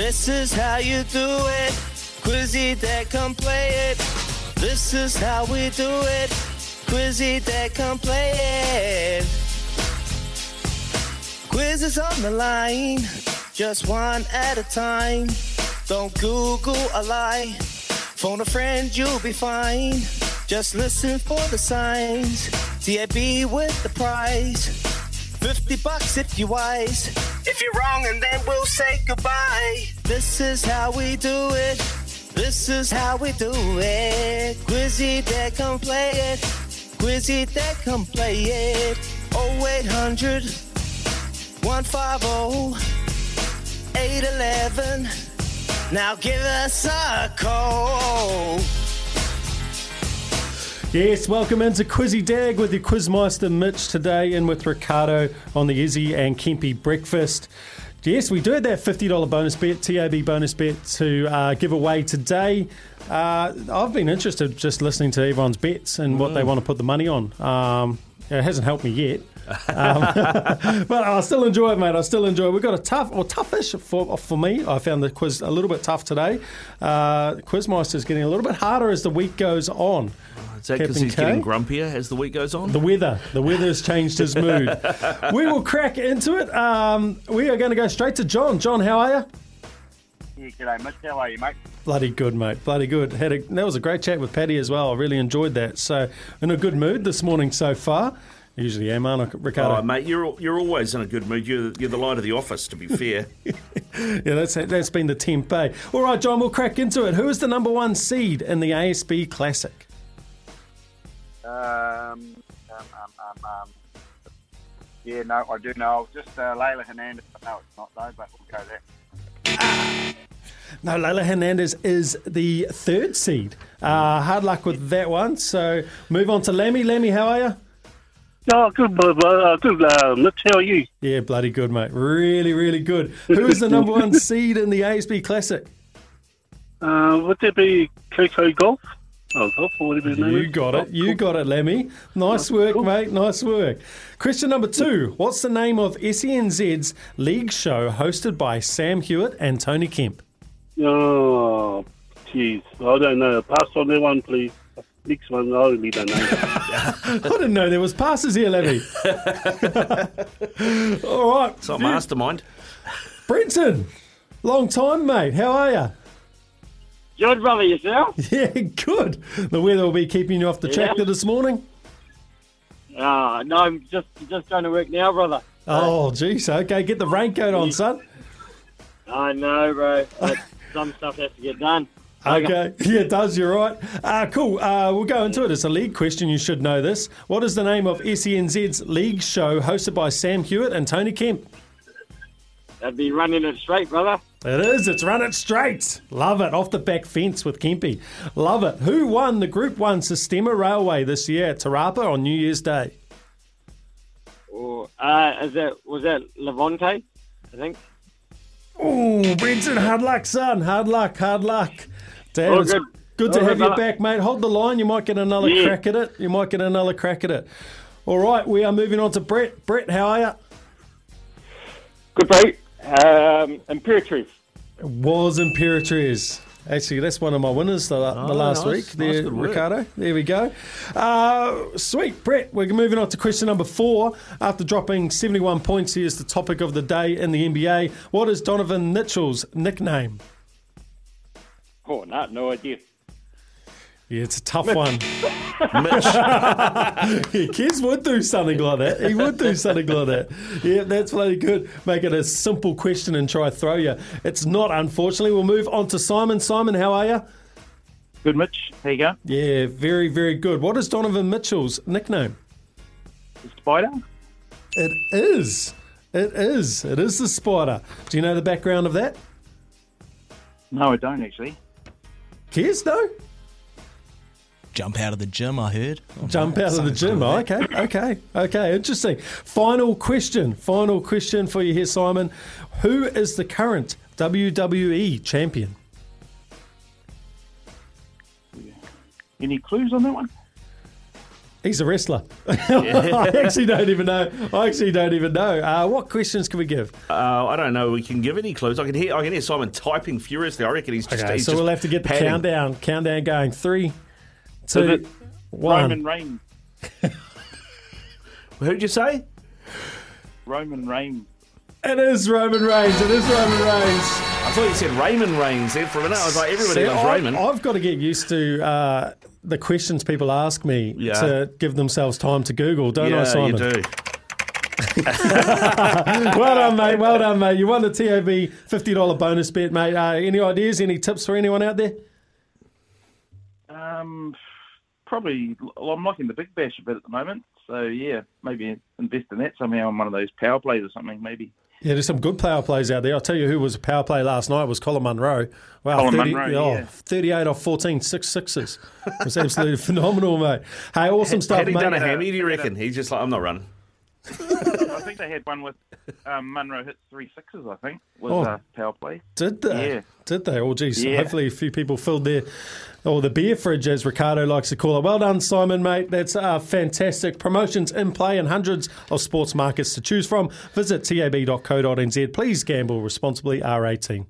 This is how you do it. Quizzy Dad, come play it. This is how we do it. Quizzy Dad, come play it. Quiz on the line, just one at a time. Don't Google a lie. Phone a friend, you'll be fine. Just listen for the signs. TAB with the prize. 50 bucks if you're wise. If you're wrong, and then we'll say goodbye. This is how we do it. This is how we do it. Quizzy Dad, come play it. Quizzy Dad, come play it. 0800 150 811. Now give us a call. Yes, welcome into Quizzy Dag with your Quizmaster Mitch today, and with Ricardo on the Izzy and Kempy breakfast. Yes, we do have that $50 bonus bet, TAB bonus bet to uh, give away today. Uh, I've been interested just listening to everyone's bets and what they want to put the money on. Um, it hasn't helped me yet. um, but I still enjoy it, mate. I still enjoy it. We've got a tough, or toughish for, for me. I found the quiz a little bit tough today. Uh, Quizmaster's getting a little bit harder as the week goes on. Is that because he's K? getting grumpier as the week goes on? The weather. The weather has changed his mood. we will crack into it. Um, we are going to go straight to John. John, how are you? Yeah, g'day, Mitch. How are you, mate? Bloody good, mate. Bloody good. Had a, that was a great chat with Paddy as well. I really enjoyed that. So, in a good mood this morning so far. Usually am, aren't I, Ricardo? Oh, mate, you're you're always in a good mood. You're, you're the light of the office, to be fair. Yeah, that's that's been the temp. Eh? All right, John, we'll crack into it. Who is the number one seed in the ASB Classic? Um, um, um, um, um, yeah, no, I do know. Just uh, Leylah Fernandez. No, it's not though, but we'll go there. No, Leylah Fernandez is the third seed. Uh, hard luck with that one. So move on to Lammy. Lammy, how are you? Oh, good, uh, uh, good, uh, Mitch. How are you? Yeah, bloody good, mate. Really, really good. Who is the number one seed in the ASB Classic? Uh, would that be Coco Gauff? Oh, golf, or whatever his name You got it. Oh, You got it, Lemmy. Nice work, mate. Nice work. Question number two. What's the name of SENZ's league show hosted by Sam Hewitt and Tony Kemp? Oh, jeez. I don't know. Pass on that one, please. Next one, I really don't know. I didn't know there was passes here, Lemmy. All right. It's not mastermind. Brenton, long time, mate. How are you? Good, brother, yourself? Yeah, good. The weather will be keeping you off the Yeah. tractor this morning. Uh, no, I'm just just going to work now, brother. Oh, geez. Okay, get the raincoat on, son. I know, bro. But some stuff has to get done. Okay. Yeah, it does. You're right. Uh, cool. Uh, we'll go into it. It's a league question. You should know this. What is the name of SENZ's league show hosted by Sam Hewitt and Tony Kemp? That'd be running it straight, brother. It is. It's Run It Straight. Love it. Off the back fence with Kempy. Love it. Who won the Group 1 Sistema Railway this year at Te Rapa on New Year's Day? Or uh, is that was that Levante? I think. Oh, Brenton, hard luck, son. Hard luck, hard luck. Damn, All good. good to All have good, you back, mate. Hold the line. You might get another Yeah. crack at it. You might get another crack at it. All right, we are moving on to Brett. Brett, how are you? Good, mate. Um, Imperatrice. It was Imperatriz. Actually, that's one of my winners the, the Oh, last nice. week. There, good work. Ricardo. There we go. Uh, sweet, Brett. We're moving on to question number four. After dropping 71 points, here's the topic of the day in the NBA. What is Donovan Mitchell's nickname? Oh, no, no idea. Yeah, it's a tough one. Mitch, Yeah, Kids would do something like that. He would do something like that. Yeah, that's bloody good. Make it a simple question and try throw you. It's not, unfortunately. We'll move on to Simon. Simon, how are you? Good, Mitch. How you go? Yeah, very, very good. What is Donovan Mitchell's nickname? Spider? It is. It is. It is the spider. Do you know the background of that? No, I don't actually. Kids, no? Jump out of the gym, I heard. Jump out of the gym. Oh, okay, okay, okay. Interesting. Final question. Final question for you here, Simon. Who is the current WWE champion? Any clues on that one? He's a wrestler. I actually don't even know. I actually don't even know. Uh, what questions can we give? Uh, I don't know. We can give any clues. I can hear. I can hear Simon typing furiously. I reckon he's just. Okay, he's so just we'll have to get the padding. countdown. Countdown going. Three, two, it one. Roman Reigns. Who'd you say? Roman Reigns. It is Roman Reigns. It is Roman Reigns. I thought you said Raymond Reigns then for a minute. I was like, everybody See, loves I- Raymond. I've got to get used to uh, the questions people ask me Yeah. to give themselves time to Google, don't I, yeah, Simon? you do. well done, mate. Well done, mate. You won the TAB $50 bonus bet, mate. Uh, any ideas, any tips for anyone out there? Um, probably. Well, I'm liking the Big Bash a bit at the moment. So yeah, maybe invest in that somehow on one of those power plays or something. Maybe. Yeah, there's some good power plays out there. I'll tell you who was a power play last night was Colin Munro. Wow, Colin Munro, oh, yeah. 38 off 14, six sixes. It was absolutely phenomenal, mate. Hey, awesome stuff, Had he mate. done a hammy, do you reckon? He's just like, I'm not running. I think they had one with um, Munro hit three sixes. I think was Oh. uh, power play. Did they? Yeah. Did they? Oh, geez. Yeah. Hopefully, a few people filled their, or the beer fridge, as Ricardo likes to call it. Well done, Simon, mate. That's uh, fantastic. Promotions in play and hundreds of sports markets to choose from. Visit tab.co.nz. Please gamble responsibly. R18.